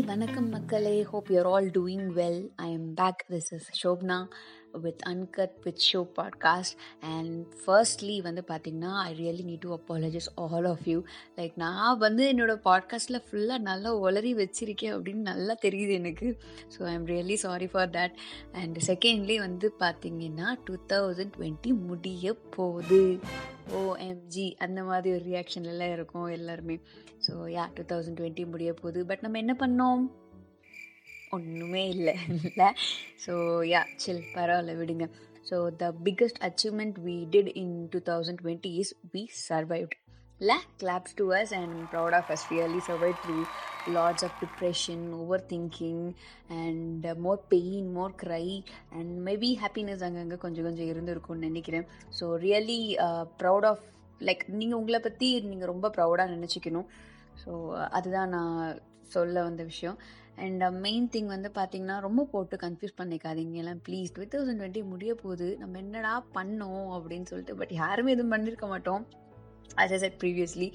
வணக்கம் மக்களே. Hope you're all doing well I am back this is Shobna with uncut with show podcast and firstly வந்து பார்த்திங்கன்னா I really need to apologise all of you like நான் வந்து என்னோடய பாட்காஸ்ட்டில் ஃபுல்லாக நல்லா ஒளரி வச்சிருக்கேன் அப்படின்னு நல்லா தெரியுது எனக்கு. So I am really sorry for that and secondly வந்து பார்த்திங்கன்னா டூ தௌசண்ட் டுவெண்ட்டி முடிய போகுது. ஓஎம்ஜி அந்த மாதிரி ஒரு ரியாக்ஷன்லாம் இருக்கும் எல்லாருமே. So yeah two thousand twenty முடிய போகுது. பட் நம்ம என்ன பண்ணோம்? ஒன்றுமே இல்லை. இல்லை. ஸோ யா சில் பரவாயில்ல விடுங்க. So the biggest achievement we did in two thousand twenty is we survived இல்லை claps to us and proud of us really survive through lots of depression over thinking and more pain more cry and maybe happiness அங்கங்கே கொஞ்சம் கொஞ்சம் இருந்திருக்கும்னு நினைக்கிறேன். So really proud of like நீங்கள் உங்களை பற்றி நீங்கள் ரொம்ப ப்ரௌடாக நினச்சிக்கணும். ஸோ அதுதான் நான் சொல்ல வந்த விஷயம். அண்ட் மெயின் திங் வந்து பார்த்தீங்கன்னா ரொம்ப போட்டு கன்ஃபியூஸ் பண்ணிக்காதீங்க எல்லாம் ப்ளீஸ் டூ தௌசண்ட் டுவெண்ட்டி முடிய போகுது நம்ம என்னடா பண்ணோம் அப்படின்னு சொல்லிட்டு பட் யாருமே எதுவும் பண்ணியிருக்க மாட்டோம் as I said previously.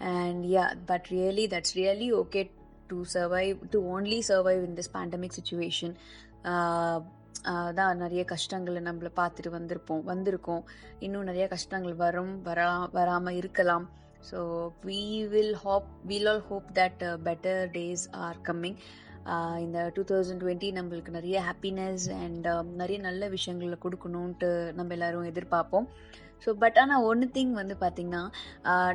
And yeah, but really, that's really okay to survive, to only survive in this pandemic situation. Uh, uh, தான் நிறைய கஷ்டங்களை நம்மளை பார்த்துட்டு வந்திருப்போம் வந்திருக்கோம் இன்னும் நிறைய கஷ்டங்கள் வரும் வரா வராமல் இருக்கலாம் so we will hope all all hope that better days are coming இந்த டூ தௌசண்ட் டுவெண்ட்டி நம்மளுக்கு நிறைய ஹாப்பினஸ் அண்ட் um, நிறைய நல்ல விஷயங்களை கொடுக்கணுன்ட்டு நம்ம எல்லாரும் எதிர்பார்ப்போம். ஸோ பட் ஆனால் ஒன்று திங் வந்து பார்த்திங்கன்னா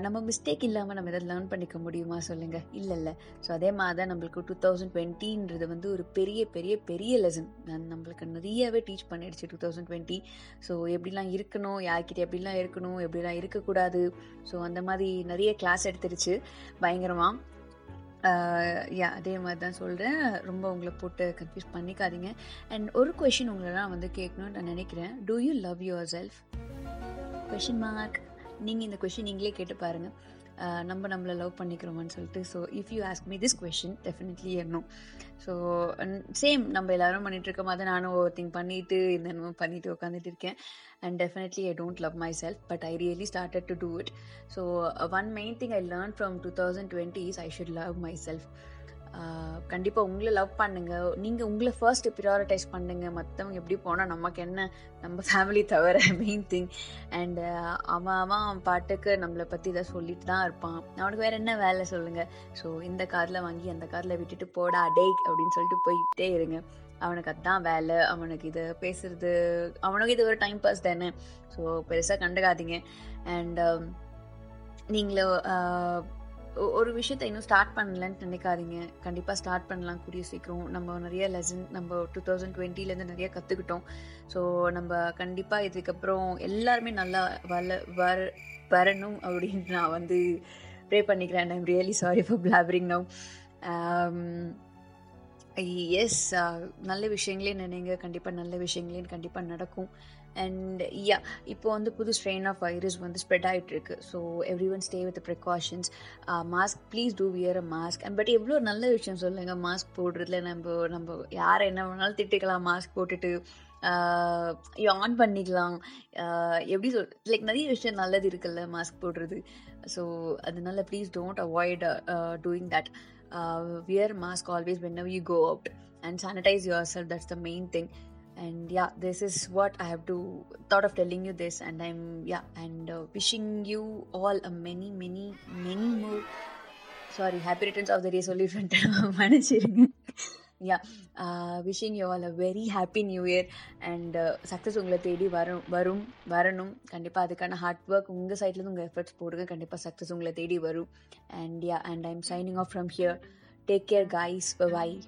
நம்ம மிஸ்டேக் இல்லாமல் நம்ம எதாவது லேர்ன் பண்ணிக்க முடியுமா சொல்லுங்கள் இல்லை இல்லை. ஸோ அதே மாதிரி தான் நம்மளுக்கு டூ தௌசண்ட் டுவெண்ட்டின்றது வந்து ஒரு பெரிய பெரிய பெரிய லெசன் நம்மளுக்கு நிறையவே டீச் பண்ணிடுச்சு டூ தௌசண்ட் டுவெண்ட்டி ஸோ எப்படிலாம் இருக்கணும் யார்கிட்ட எப்படிலாம் இருக்கணும் எப்படிலாம் இருக்கக்கூடாது. ஸோ அந்த மாதிரி நிறைய கிளாஸ் எடுத்துருச்சு. பயங்கரமாக யா அதே மாதிரி தான் சொல்கிறேன் ரொம்ப உங்களை போட்டு கன்ஃபியூஸ் பண்ணிக்காதீங்க. அண்ட் ஒரு கொஷின் உங்களை நான் வந்து கேட்கணும்னு நான் நினைக்கிறேன். Do you love yourself question mark நீங்கள் இந்த கொஷின் நீங்களே கேட்டு பாருங்கள் நம்ம நம்மளை லவ் பண்ணிக்கிறோமான்னு சொல்லிட்டு. So if you ask me this question definitely எண்ணும் ஸோ சேம் நம்ம எல்லாரும் பண்ணிட்டு இருக்க மாதிரி நானும் ஓவர் திங்க் பண்ணிட்டு இந்த பண்ணிட்டு உட்காந்துட்டு இருக்கேன். And definitely I don't love myself but I really started to do it so one main thing I learn from two thousand twenty is I should love myself கண்டிப்பாக உங்களை லவ் பண்ணுங்கள் நீங்கள் உங்களை ஃபர்ஸ்ட் ப்ரியாரிட்டைஸ் பண்ணுங்கள் மற்றவங்க எப்படி போனால் நமக்கு என்ன? நம்ம ஃபேமிலி தவிர மெயின் திங் அண்டு அவன் அவன் பாட்டுக்கு நம்மளை பற்றி இதை சொல்லிட்டு தான் இருப்பான். அவனுக்கு வேறு என்ன வேலை சொல்லுங்கள் ஸோ இந்த காரில் வாங்கி அந்த காரில் விட்டுட்டு போடா டேக் அப்படின்னு சொல்லிட்டு போயிட்டே இருங்க. அவனுக்கு அதுதான் வேலை. அவனுக்கு இது பேசுறது அவனுக்கு இது ஒரு டைம் பாஸ் தானே. ஸோ பெருசாக கண்டுக்காதீங்க. அண்ட் நீங்களும் ஒரு விஷயத்தை இன்னும் ஸ்டார்ட் பண்ணலன்னு நினைக்காதீங்க. கண்டிப்பாக ஸ்டார்ட் பண்ணலாம் கூடிய சீக்கிரம். நம்ம நிறைய லெசன் நம்ம டூ தௌசண்ட் டுவெண்ட்டிலேருந்து நிறைய கற்றுக்கிட்டோம் ஸோ நம்ம கண்டிப்பாக இதுக்கப்புறம் எல்லாருமே நல்லா வள வர வரணும் அப்படின்னு நான் வந்து ப்ரே பண்ணிக்கிறேன். I'm really sorry for blabbering now as uh, நல்ல விஷயங்களே நினைங்க கண்டிப்பாக நல்ல விஷயங்களே கண்டிப்பாக நடக்கும். அண்ட் யா இப்போ வந்து புது ஸ்ட்ரெயின் ஆஃப் வைரஸ் வந்து ஸ்ப்ரெட் ஆகிட்டு இருக்கு so everyone stay with precautions mask please do wear a mask and but எவ்வளோ நல்ல விஷயம் சொல்லுங்கள் மாஸ்க் போடுறதுல நம்ம நம்ம யாரை என்ன வேணாலும் திட்டுக்கலாம் மாஸ்க் போட்டுட்டு uh, ஆன் பண்ணிக்கலாம். Uh, எப்படி சொல் லைக் நிறைய விஷயம் நல்லது இருக்குல்ல மாஸ்க் போடுறது. ஸோ அதனால please don't avoid doing that wear mask always whenever you go out and sanitise yourself that's the main thing and yeah this is what i have to thought of telling you this and i'm yeah and uh, wishing you all a many many many more sorry happy returns of the day சொல்லிட்டு yeah wishing you all a very happy new year and success உங்களை தேடி வரும் வரும் வரணும். கண்டிப்பாக அதுக்கான hard work உங்கள் சைட்லேருந்து உங்கள் எஃபர்ட்ஸ் போடுங்க. கண்டிப்பாக சக்ஸஸ் உங்களை தேடி வரும். And yeah and I am signing off from here take care guys bye